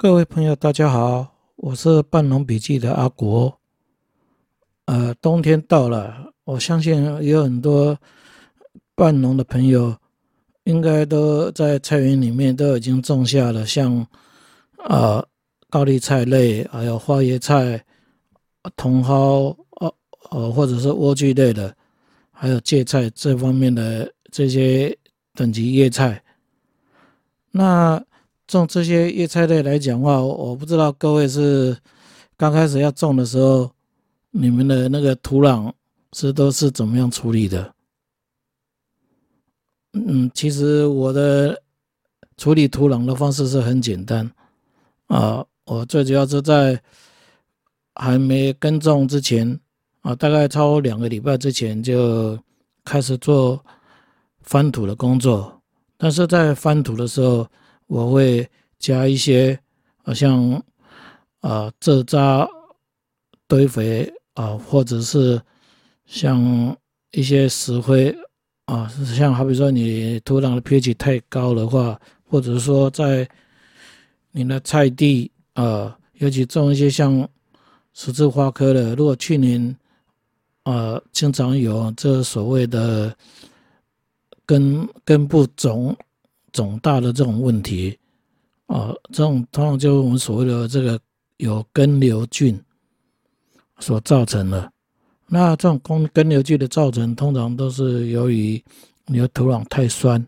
各位朋友，大家好，我是半农笔记的阿国。呃，冬天到了，我相信有很多半农的朋友，应该都在菜园里面都已经种下了像，呃，高丽菜类，还有花椰菜、茼蒿，呃呃，或者是莴苣类的，还有芥菜这方面的这些等级叶菜。那种这些叶菜类来讲话，我不知道各位是刚开始要种的时候，你们的那个土壤是都是怎么样处理的？嗯，其实我的处理土壤的方式是很简单啊，我最主要是在还没耕种之前啊，大概超过两个礼拜之前就开始做翻土的工作，但是在翻土的时候。我会加一些，好像啊蔗渣堆肥啊，或者是像一些石灰啊，像好比说你土壤的 pH 太高的话，或者说在你的菜地啊，尤其种一些像十字花科的，如果去年啊经常有这所谓的根根部肿。肿大的这种问题，啊，这种通常就是我们所谓的这个有根瘤菌所造成的。那这种根根瘤菌的造成，通常都是由于你的土壤太酸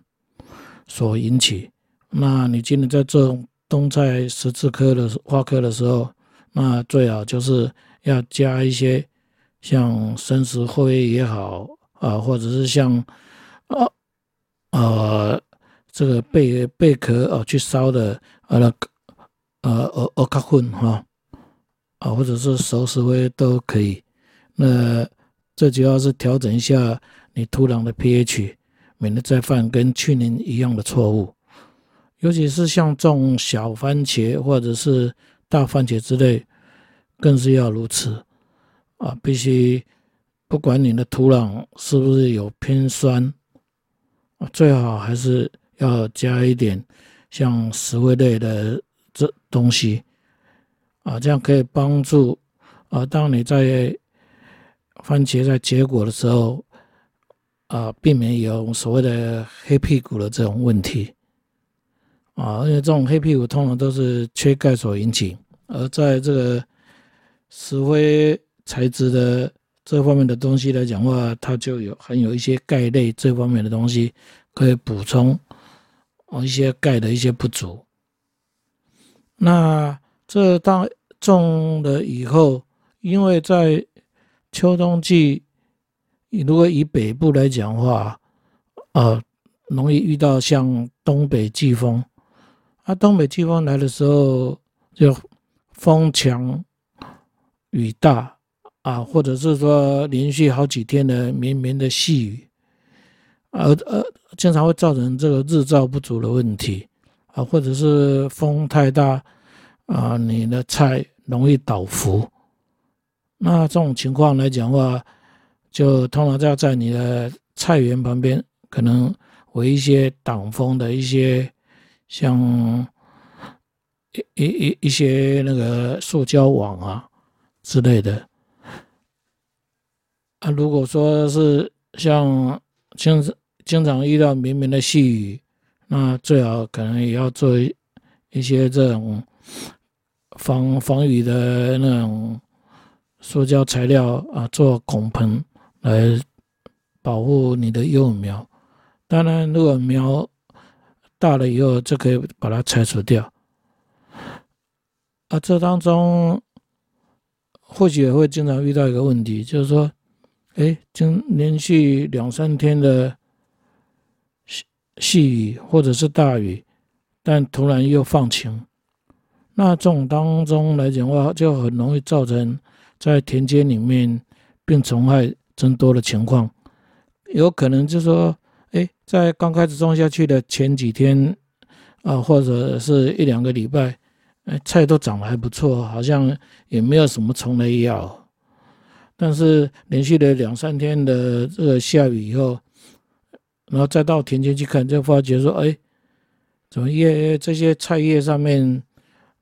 所引起。那你今天在种冬菜十字科的花科的时候，那最好就是要加一些像生石灰也好啊，或者是像啊呃。这个贝贝壳哦，去烧的呃那个呃呃呃卡混哈啊，或者是熟石灰都可以。那最主要是调整一下你土壤的 pH，免得再犯跟去年一样的错误。尤其是像种小番茄或者是大番茄之类，更是要如此啊！必须不管你的土壤是不是有偏酸啊，最好还是。要加一点像石灰类的这东西啊，这样可以帮助啊。当你在番茄在结果的时候啊，避免有所谓的黑屁股的这种问题啊。因为这种黑屁股通常都是缺钙所引起，而在这个石灰材质的这方面的东西来讲的话，它就有含有一些钙类这方面的东西可以补充。哦，一些钙的一些不足。那这当种了以后，因为在秋冬季，如果以北部来讲的话，呃，容易遇到像东北季风。啊，东北季风来的时候，就风强雨大啊，或者是说连续好几天的绵绵的细雨。而呃，经常会造成这个日照不足的问题啊，或者是风太大啊，你的菜容易倒伏。那这种情况来讲的话，就通常要在你的菜园旁边，可能围一些挡风的一些像一一一一些那个塑胶网啊之类的。啊，如果说是像像是。经常遇到绵绵的细雨，那最好可能也要做一些这种防防雨的那种塑胶材料啊，做拱棚来保护你的幼苗。当然，如果苗大了以后，就可以把它拆除掉。啊，这当中或许也会经常遇到一个问题，就是说，哎，经连续两三天的。细雨或者是大雨，但突然又放晴，那这种当中来讲的话，就很容易造成在田间里面病虫害增多的情况。有可能就是说，哎，在刚开始种下去的前几天啊，或者是一两个礼拜，哎，菜都长得还不错，好像也没有什么虫类药。但是连续的两三天的这个下雨以后，然后再到田间去看，就发觉说，哎，怎么叶这些菜叶上面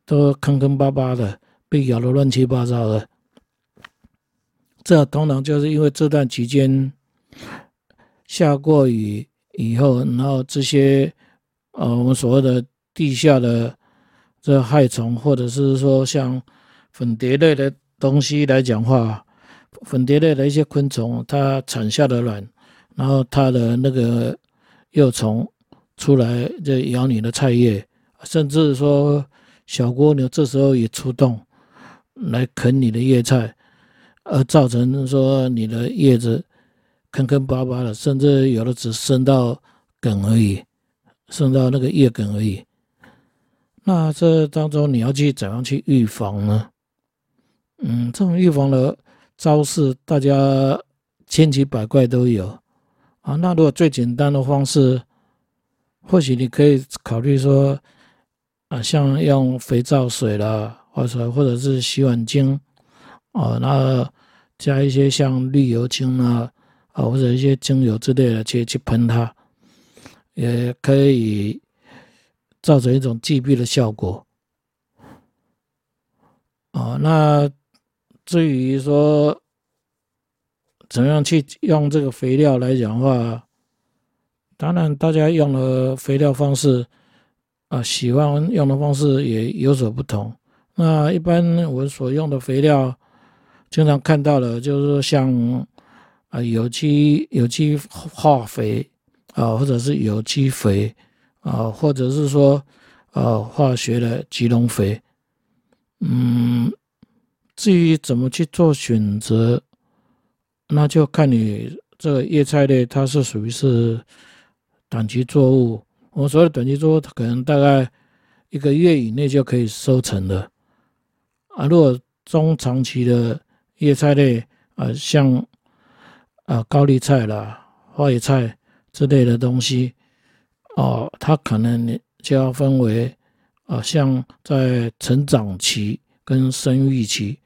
都坑坑巴巴的，被咬得乱七八糟的。这通常就是因为这段期间下过雨以后，然后这些呃我们所谓的地下的这害虫，或者是说像粉蝶类的东西来讲话，粉蝶类的一些昆虫，它产下的卵，然后它的那个幼虫出来就咬你的菜叶，甚至说小蜗牛这时候也出动来啃你的叶菜。而造成说你的叶子坑坑巴巴的，甚至有的只生到梗而已，生到那个叶梗而已。那这当中你要去怎样去预防呢？嗯，这种预防的招式，大家千奇百怪都有啊。那如果最简单的方式，或许你可以考虑说啊，像用肥皂水啦，或者或者是洗碗精啊，那。加一些像绿油精啊，啊或者一些精油之类的去去喷它，也可以造成一种击毙的效果。啊，那至于说怎么样去用这个肥料来讲的话，当然大家用的肥料方式啊，喜欢用的方式也有所不同。那一般我所用的肥料。经常看到的，就是像啊有机有机化肥啊，或者是有机肥啊，或者是说呃化学的吉农肥。嗯，至于怎么去做选择，那就看你这个叶菜类它是属于是短期作物。我所谓的短期作物，它可能大概一个月以内就可以收成的啊。如果中长期的，叶菜类啊，像啊高丽菜啦、花椰菜之类的东西，哦，它可能就要分为啊，像在成长期跟生育期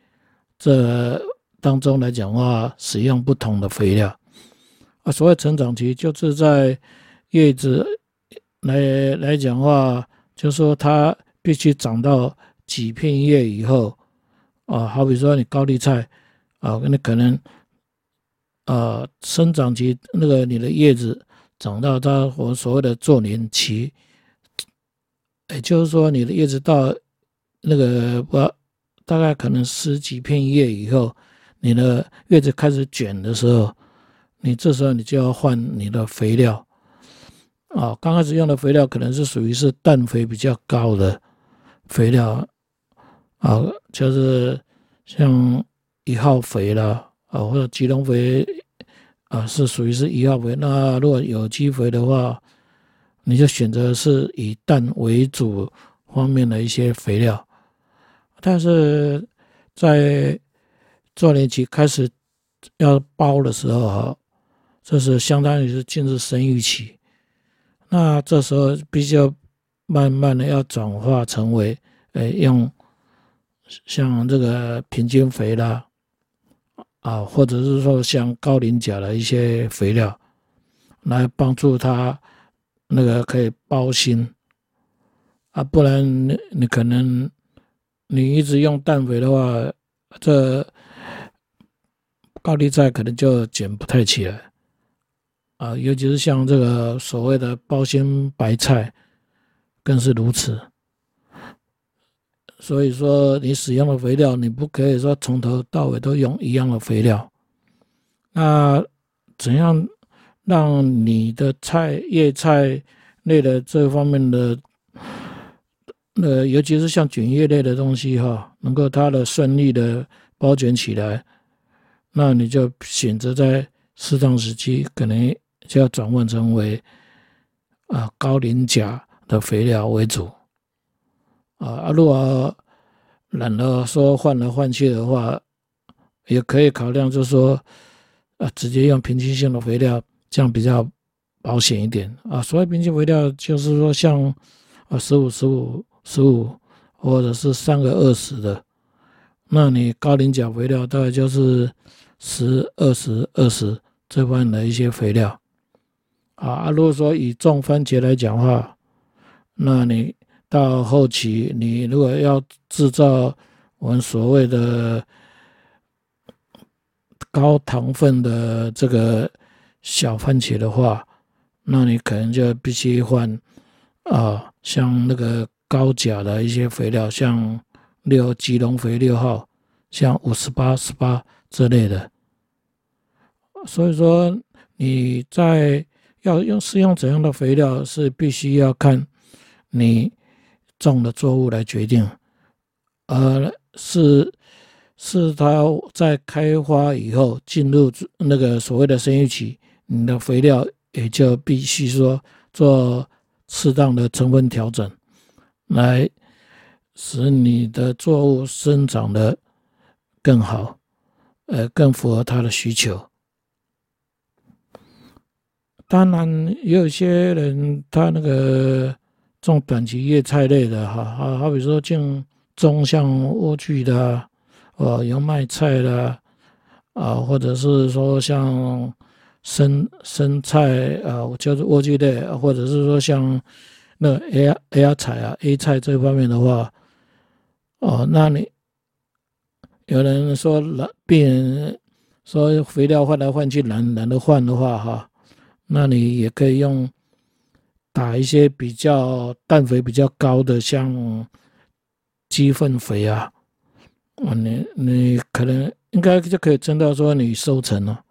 这当中来讲的话，使用不同的肥料啊。所谓成长期，就是在叶子来来讲的话，就是说它必须长到几片叶以后啊，好比说你高丽菜。啊，那可能，啊，生长期那个你的叶子长到它我所谓的作年期，也就是说你的叶子到那个不大概可能十几片叶以后，你的叶子开始卷的时候，你这时候你就要换你的肥料。啊，刚开始用的肥料可能是属于是氮肥比较高的肥料，啊，就是像。一号肥了啊，或者吉农肥啊，是属于是一号肥。那如果有机肥的话，你就选择是以氮为主方面的一些肥料。但是在坐年期开始要包的时候哈，这是相当于是进入生育期，那这时候必须要慢慢的要转化成为，呃，用像这个平均肥啦。啊，或者是说像高磷钾的一些肥料，来帮助它那个可以包心啊，不然你你可能你一直用氮肥的话，这高丽菜可能就卷不太起来啊，尤其是像这个所谓的包心白菜，更是如此。所以说，你使用的肥料，你不可以说从头到尾都用一样的肥料。那怎样让你的菜叶菜类的这方面的，呃，尤其是像菌叶类的东西哈，能够它的顺利的包卷起来，那你就选择在适当时期，可能就要转换成为啊高磷钾的肥料为主。啊，如果懒得说换来换去的话，也可以考量，就是说，啊，直接用平均性的肥料，这样比较保险一点啊。所谓平均肥料，就是说像啊十五十五十五，或者是三个二十的，那你高磷钾肥料大概就是十二十二十这方面的一些肥料啊。如果说以种番茄来讲话，那你。到后期，你如果要制造我们所谓的高糖分的这个小番茄的话，那你可能就必须换啊，像那个高钾的一些肥料，像六吉隆肥六号，像五十八十八之类的。所以说你在要用是用怎样的肥料，是必须要看你种的作物来决定，而是是它在开花以后进入那个所谓的生育期，你的肥料也就必须说做适当的成分调整，来使你的作物生长得更好，呃，更符合它的需求。当然，也有些人他那个种短期叶菜类的哈，好好比说种种像莴苣的，呃，油麦菜的，啊，或者是说像生生菜啊，就是莴苣类，或者是说像那 A A 菜啊 A 菜这方面的话，哦，那你有人说，病人说肥料换来换去懒懒得换的话哈。那你也可以用打一些比较氮肥比较高的，像鸡粪肥啊，你你可能应该就可以增到说你收成了，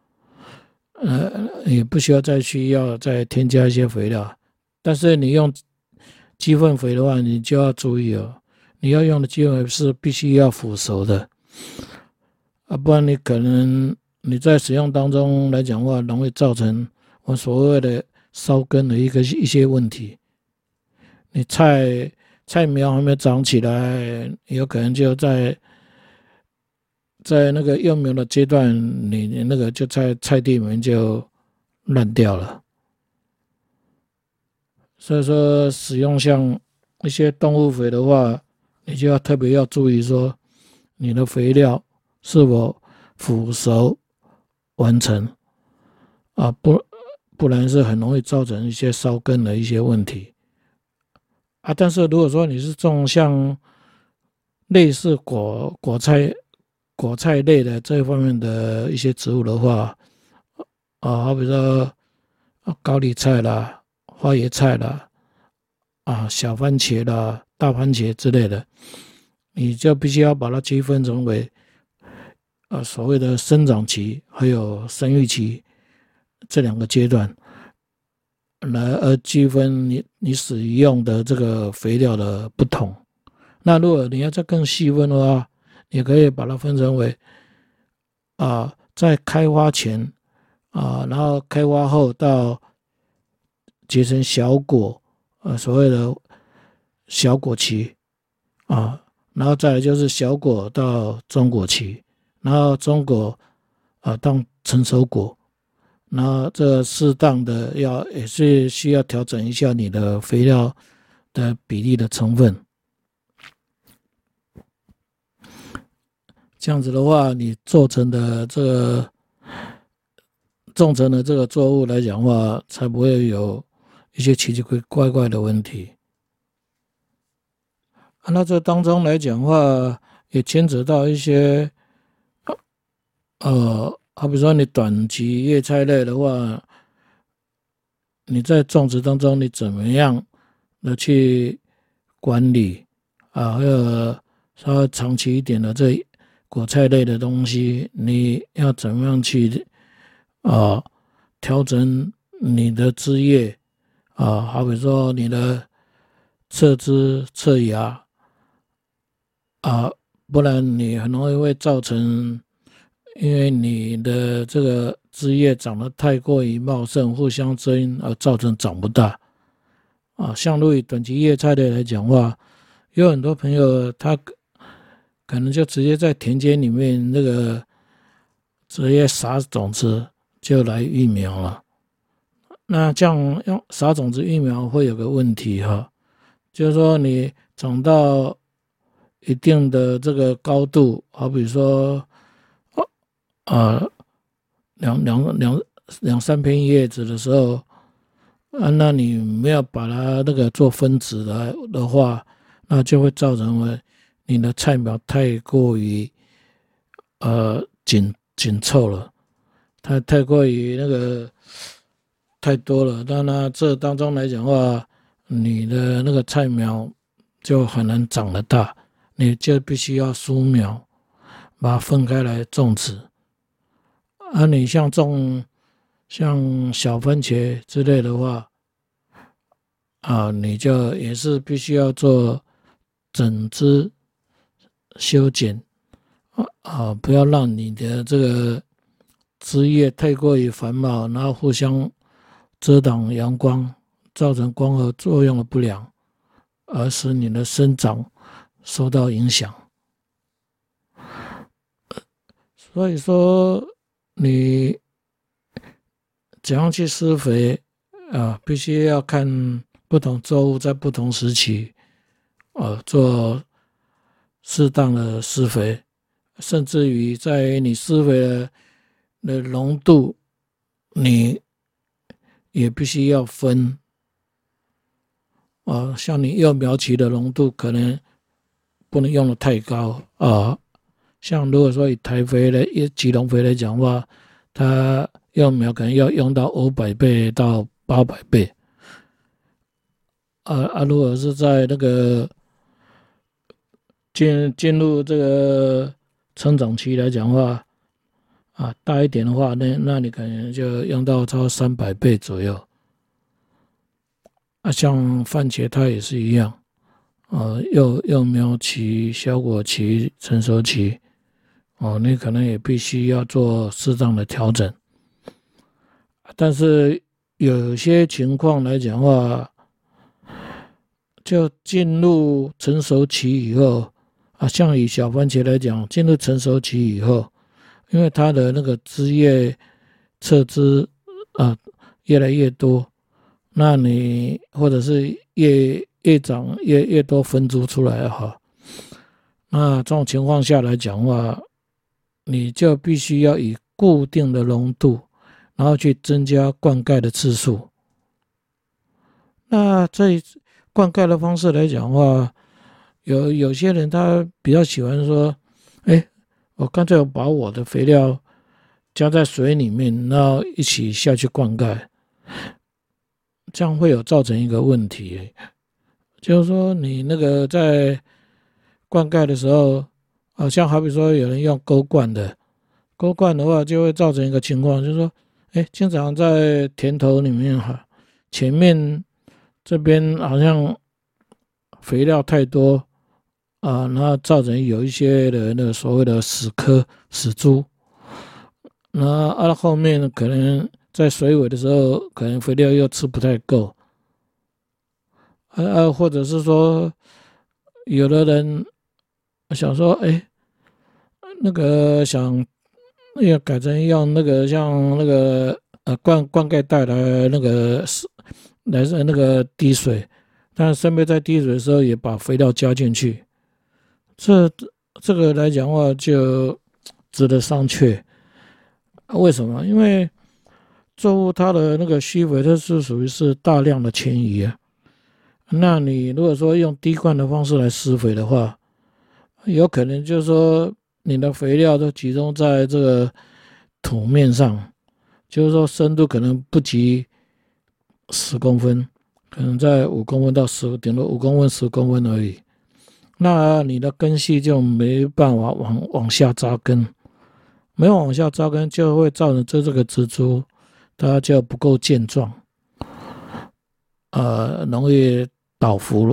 呃，也不需要再需要再添加一些肥料。但是你用鸡粪肥的话，你就要注意哦，你要用的鸡粪是必须要腐熟的，啊，不然你可能你在使用当中来讲话，容易造成。我所谓的烧根的一个一些问题，你菜菜苗还没长起来，有可能就在在那个幼苗的阶段，你你那个就在菜地里面就烂掉了。所以说，使用像一些动物肥的话，你就要特别要注意说，你的肥料是否腐熟完成啊？不。不然是很容易造成一些烧根的一些问题啊。但是如果说你是种像类似果果菜果菜类的这方面的一些植物的话，啊，好比说高丽菜啦、花椰菜啦、啊小番茄啦、大番茄之类的，你就必须要把它区分成为啊所谓的生长期还有生育期。这两个阶段来呃区分你你使用的这个肥料的不同。那如果你要再更细分的话，你可以把它分成为啊，在开花前啊，然后开花后到结成小果，呃，所谓的小果期啊，然后再来就是小果到中果期，然后中果啊到成熟果。那这适当的要也是需要调整一下你的肥料的比例的成分，这样子的话，你做成的这个种成的这个作物来讲的话，才不会有一些奇奇怪怪怪的问题。那这当中来讲的话，也牵扯到一些呃。好比说，你短期叶菜类的话，你在种植当中，你怎么样的去管理啊？还有稍微长期一点的这果菜类的东西，你要怎么样去啊调整你的枝叶啊？好比说，你的侧枝、侧芽啊，不然你很容易会造成。因为你的这个枝叶长得太过于茂盛，互相遮阴而造成长不大啊。像对于短期叶菜类来讲话，有很多朋友他可能就直接在田间里面那个直接撒种子就来育苗了。那这样用撒种子育苗会有个问题哈，就是说你长到一定的这个高度，好比说。啊，两两两两三片叶子的时候，啊，那你没有把它那个做分子的的话，那就会造成为你的菜苗太过于呃紧紧凑了，太太过于那个太多了。那那这当中来讲的话，你的那个菜苗就很难长得大，你就必须要疏苗，把它分开来种植。啊，你像种。像小番茄之类的话，啊，你就也是必须要做整枝修剪，啊，不要让你的这个枝叶太过于繁茂，然后互相遮挡阳光，造成光合作用的不良，而使你的生长受到影响。所以说你。怎样去施肥啊？必须要看不同作物在不同时期，呃，做适当的施肥，甚至于在于你施肥的的浓度，你也必须要分。啊，像你幼苗期的浓度可能不能用的太高啊。像如果说以台肥的、以吉隆肥来讲的话，它。幼苗可能要用到五百倍到八百倍，啊啊！如果是在那个进进入这个成长期来讲的话，啊，大一点的话，那那你可能就用到超三百倍左右。啊，像番茄它也是一样，啊，幼幼苗期、效果期、成熟期，哦，你可能也必须要做适当的调整。但是有些情况来讲的话，就进入成熟期以后啊，像以小番茄来讲，进入成熟期以后，因为它的那个枝叶侧枝啊越来越多，那你或者是越越长越越多分株出来哈，那这种情况下来讲话，你就必须要以固定的浓度。然后去增加灌溉的次数。那这灌溉的方式来讲话，有有些人他比较喜欢说：“哎，我干脆把我的肥料加在水里面，然后一起下去灌溉。”这样会有造成一个问题，就是说你那个在灌溉的时候，好像好比说有人用钩灌的，钩灌的话就会造成一个情况，就是说。哎，经常在田头里面哈，前面这边好像肥料太多啊，然后造成有一些人的所谓的死棵、死株，那啊后面可能在水尾的时候，可能肥料又吃不太够，啊啊，或者是说有的人想说，哎，那个想。要改成用那个像那个呃灌灌溉带来那个是来自那个滴水，但是顺便在滴水的时候也把肥料加进去，这这个来讲话就值得商榷。为什么？因为作物它的那个吸肥，它是属于是大量的迁移啊。那你如果说用滴灌的方式来施肥的话，有可能就是说。你的肥料都集中在这个土面上，就是说深度可能不及十公分，可能在五公分到十，顶多五公分、十公分而已。那你的根系就没办法往往下扎根，没有往下扎根，就会造成这这个植株它就不够健壮，呃，容易倒伏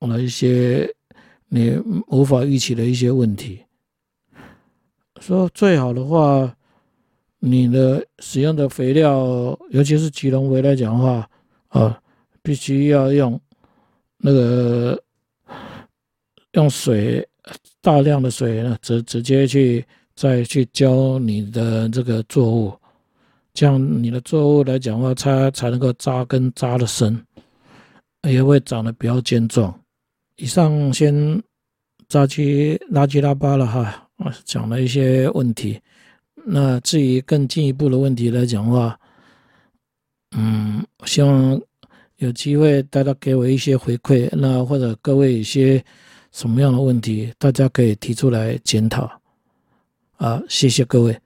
了一些你无法预期的一些问题。说最好的话，你的使用的肥料，尤其是吉隆肥来讲的话，啊，必须要用那个用水大量的水呢，直直接去再去浇你的这个作物，这样你的作物来讲的话，它才能够扎根扎得深，也会长得比较健壮。以上先杂七拉七拉八了哈。我讲了一些问题，那至于更进一步的问题来讲的话，嗯，希望有机会大家给我一些回馈，那或者各位一些什么样的问题，大家可以提出来检讨。啊，谢谢各位。